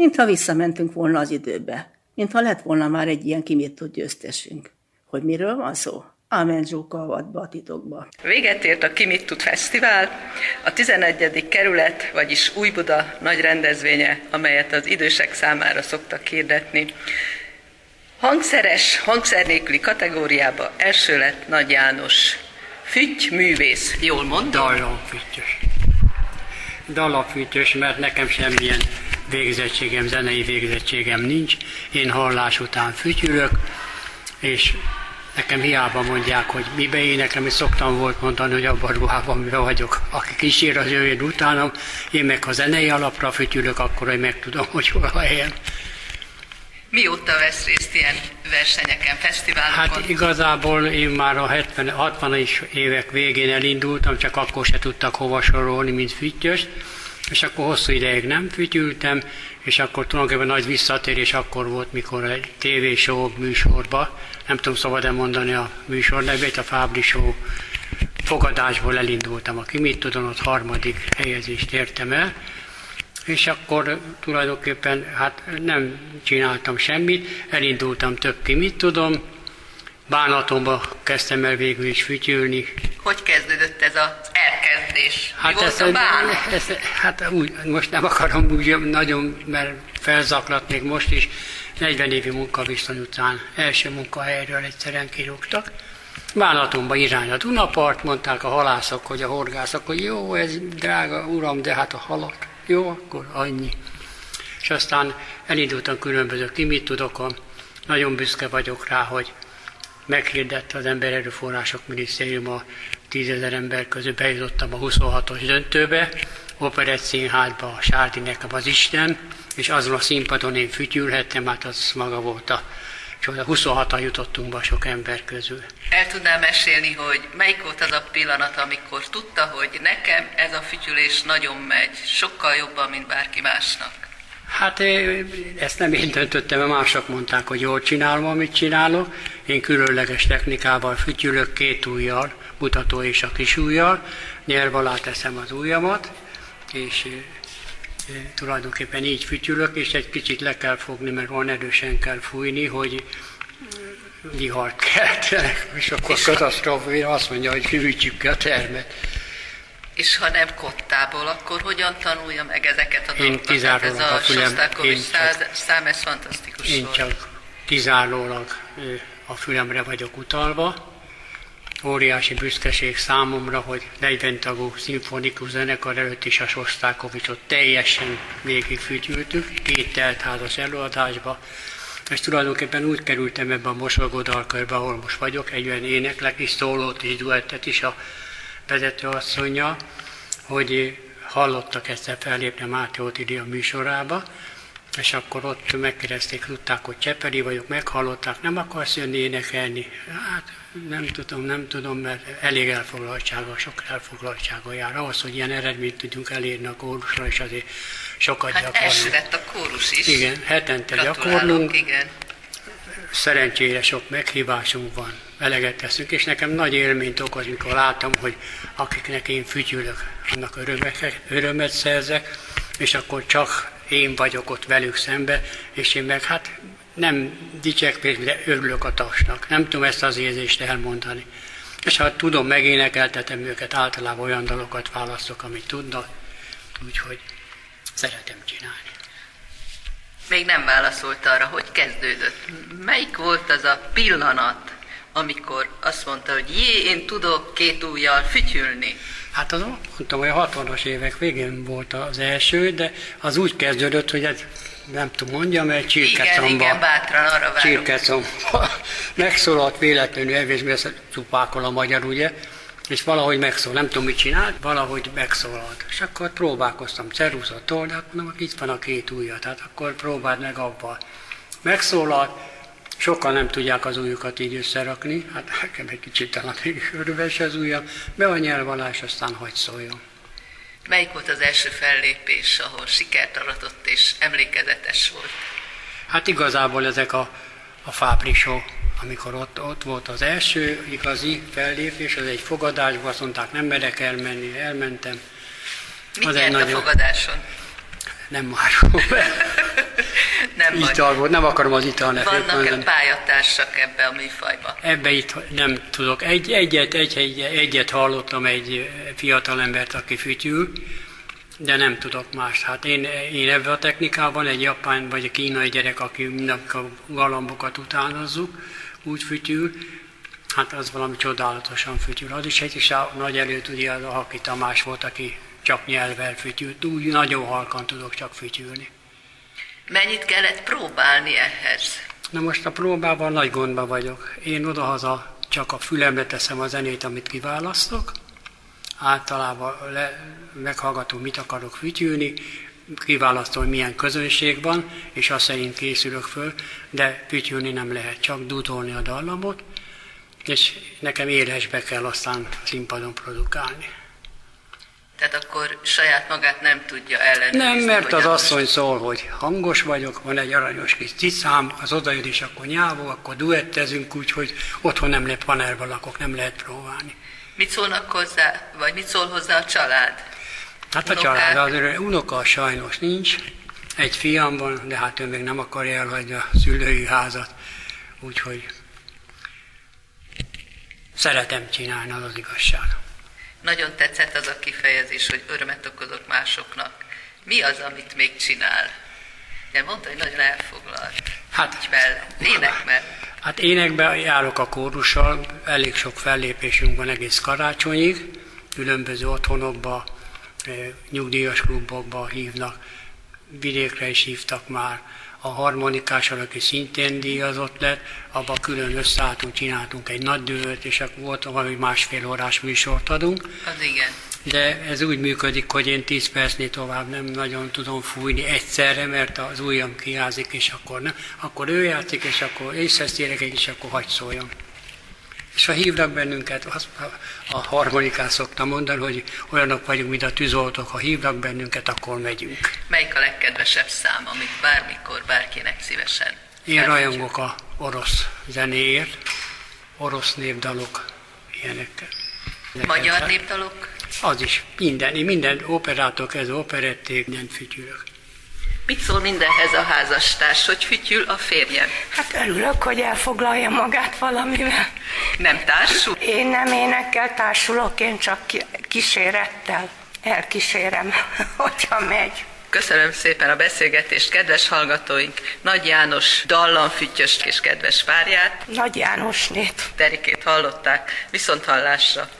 mintha visszamentünk volna az időbe, mintha lett volna már egy ilyen kimított győztesünk. Hogy miről van szó? Ámen Zsóka avatba a titokba. Véget ért a Kimittut Fesztivál, a 11. kerület, vagyis Újbuda nagy rendezvénye, amelyet az idősek számára szoktak hirdetni. Hangszeres, hangszer nélküli kategóriába első lett Nagy János. Füty művész, jól mondom? Dallamfütyös. Dallamfütyös, mert nekem semmilyen végzettségem, zenei végzettségem nincs. Én hallás után fütyülök, és nekem hiába mondják, hogy mibe éneklem, és szoktam volt mondani, hogy abban a ruhában, miben vagyok. Aki kísér, az jöjjön utánam, én meg ha zenei alapra fütyülök, akkor hogy megtudom, hogy hol a helyem. Mióta vesz részt ilyen versenyeken, fesztiválokon? Hát igazából én már a 70, 60-as évek végén elindultam, csak akkor se tudtak hova sorolni, mint füttyös, és akkor hosszú ideig nem fütyültem, és akkor tulajdonképpen nagy visszatérés akkor volt, mikor egy tévéshow műsorba, nem tudom szabad-e mondani a műsor nevét, a Fábri Show fogadásból elindultam, aki mit tudom, ott harmadik helyezést értem el, és akkor tulajdonképpen hát nem csináltam semmit, elindultam több ki, mit tudom, bánatomba kezdtem el végül is fütyülni. Hogy kezdődött ez az elkezdés? Hát Mi volt a bánat? Ez, hát úgy, most nem akarom úgy nagyon, mert felzaklat még most is. 40 évi munkaviszony után első munkahelyről egyszerűen kirúgtak. Bánatomba irány a Dunapart, mondták a halászok, hogy a horgászok, hogy jó, ez drága uram, de hát a halak. Jó, akkor annyi. És aztán elindultam különböző ki, mit tudok, nagyon büszke vagyok rá, hogy meghirdette az Ember Erőforrások Minisztérium a tízezer ember közül bejutottam a 26-os döntőbe, Operett Színházba, a Sárdi nekem az Isten, és azon a színpadon én fütyülhettem, hát az maga volt a csoda. 26-an jutottunk be sok ember közül. El tudnál mesélni, hogy melyik volt az a pillanat, amikor tudta, hogy nekem ez a fütyülés nagyon megy, sokkal jobban, mint bárki másnak? Hát ezt nem én döntöttem, mert mások mondták, hogy jól csinálom, amit csinálok. Én különleges technikával fütyülök két ujjal, mutató és a kis ujjal, nyelv alá teszem az ujjamat, és tulajdonképpen így fütyülök, és egy kicsit le kell fogni, mert van erősen kell fújni, hogy vihart keltenek, és akkor és katasztrófa, azt mondja, hogy hűtsük ki a termet. És ha nem kottából, akkor hogyan tanulja meg ezeket a dolgokat? Én kizárólag ez a, a fülem, én csak, szám, ez fantasztikus Én csak kizárólag a fülemre vagyok utalva. Óriási büszkeség számomra, hogy 40 tagú szimfonikus zenekar előtt is a Sostákovicsot teljesen végigfütyültük, két teltházas előadásba, és tulajdonképpen úgy kerültem ebbe a mosolygó dalkörbe, ahol most vagyok, egy olyan éneklek is, szólót is, duettet is a vezetőasszonya, hogy hallottak egyszer fellépni Máté Otidi a műsorába, és akkor ott megkérdezték, tudták, hogy Csepeli vagyok, meghallották, nem akarsz jönni énekelni? Hát nem tudom, nem tudom, mert elég elfoglaltsága, sok elfoglaltsága jár. Ahhoz, hogy ilyen eredményt tudjunk elérni a kórusra, és azért sokat hát gyakorlunk. lett a kórus is. Igen, hetente Gratulálok, gyakorlunk. Igen. Szerencsére sok meghívásunk van, eleget teszünk, és nekem nagy élményt okoz, mikor látom, hogy akiknek én fütyülök, annak örömet, örömet szerzek, és akkor csak én vagyok ott velük szembe, és én meg hát nem dicsekvés, de örülök a tasnak. Nem tudom ezt az érzést elmondani. És ha tudom, megénekeltetem őket, általában olyan dalokat választok, amit tudnak, úgyhogy szeretem csinálni. Még nem válaszolt arra, hogy kezdődött. Melyik volt az a pillanat, amikor azt mondta, hogy jé, én tudok két ujjal fütyülni? Hát az, mondtam, hogy a 60-as évek végén volt az első, de az úgy kezdődött, hogy egy, nem tudom mondjam, mert csirkecomba. Igen, igen, bátran arra várunk. Csirkecomba. Megszólalt véletlenül, elvészbe ezt csupákol a magyar, ugye? És valahogy megszól, nem tudom mit csinált, valahogy megszólalt. És akkor próbálkoztam ceruzattól, de hát mondom, itt van a két ujja, tehát akkor próbáld meg abban. Megszólalt, sokan nem tudják az ujjukat így összerakni, hát nekem egy kicsit talán még öröves az ujjam, be a nyelvalás, aztán hagy szóljon. Melyik volt az első fellépés, ahol sikert aratott és emlékezetes volt? Hát igazából ezek a, a fábrisó, amikor ott, ott volt az első igazi fellépés, az egy fogadásban, azt mondták, nem merek elmenni, elmentem. Mit az nyert a nagyon- fogadáson? Nem már. Nem. Ital volt, nem akarom az ital nevét Vannak-e pályatársak ebbe a műfajba? Ebbe itt nem tudok. Egy, egyet, egy, egy, egyet hallottam egy fiatalembert, aki fütyül, de nem tudok más. Hát én, én ebben a technikában egy japán vagy egy kínai gyerek, aki mindnak a galambokat utánozzuk, úgy fütyül, hát az valami csodálatosan fütyül. Az is egy is a nagy előtt ugye az a Haki Tamás volt, aki csak nyelvvel fütyült. Úgy nagyon halkan tudok csak fütyülni. Mennyit kellett próbálni ehhez? Na most a próbában nagy gondba vagyok. Én odahaza csak a fülembe teszem a zenét, amit kiválasztok. Általában le, meghallgatom, mit akarok fütyülni, kiválasztom, hogy milyen közönség van, és azt szerint készülök föl, de fütyülni nem lehet, csak dudolni a dallamot, és nekem élesbe kell aztán színpadon produkálni. Tehát akkor saját magát nem tudja ellenőrizni. Nem, mert az asszony szól, hogy hangos vagyok, van egy aranyos kis cicám, az odajön és akkor nyávó, akkor duettezünk, úgyhogy otthon nem lehet panelba lakok, nem lehet próbálni. Mit szólnak hozzá, vagy mit szól hozzá a család? Hát a Unokák? család, az unoka sajnos nincs, egy fiam van, de hát ő még nem akarja elhagyni a szülői házat, úgyhogy szeretem csinálni, az az igazság. Nagyon tetszett az a kifejezés, hogy örömet okozok másoknak. Mi az, amit még csinál? De mondta, hogy nagyon elfoglalt. Hát- Így mellett, ének mellett. Hát énekbe járok a kórussal, elég sok fellépésünk van egész karácsonyig, különböző otthonokba, eh, nyugdíjas klubokba hívnak, vidékre is hívtak már. A harmonikással, aki szintén díjazott lett, abban külön összeálltunk, csináltunk egy nagy dühöt, és akkor volt valami másfél órás műsort adunk. Az igen. De ez úgy működik, hogy én 10 percnél tovább nem nagyon tudom fújni egyszerre, mert az ujjam kiázik, és akkor nem. Akkor ő játszik, és akkor észresztérek és akkor hagy szóljon. És ha hívnak bennünket, azt a harmonikát szoktam mondani, hogy olyanok vagyunk, mint a tűzoltók, ha hívnak bennünket, akkor megyünk. Melyik a legkedvesebb szám, amit bármikor, bárkinek szívesen? Én rajongok a orosz zenéért, orosz népdalok, ilyenekkel. Magyar népdalok? Az is, minden, én minden operától kezdve operették, mindent fütyülök. Mit szól mindenhez a házastárs, hogy fütyül a férjem? Hát örülök, hogy elfoglalja magát valamivel. Nem társul? Én nem énekkel társulok, én csak kísérettel elkísérem, hogyha megy. Köszönöm szépen a beszélgetést, kedves hallgatóink! Nagy János dallamfütyös és kedves párját, Nagy Jánosnét. Terikét hallották, viszont hallásra!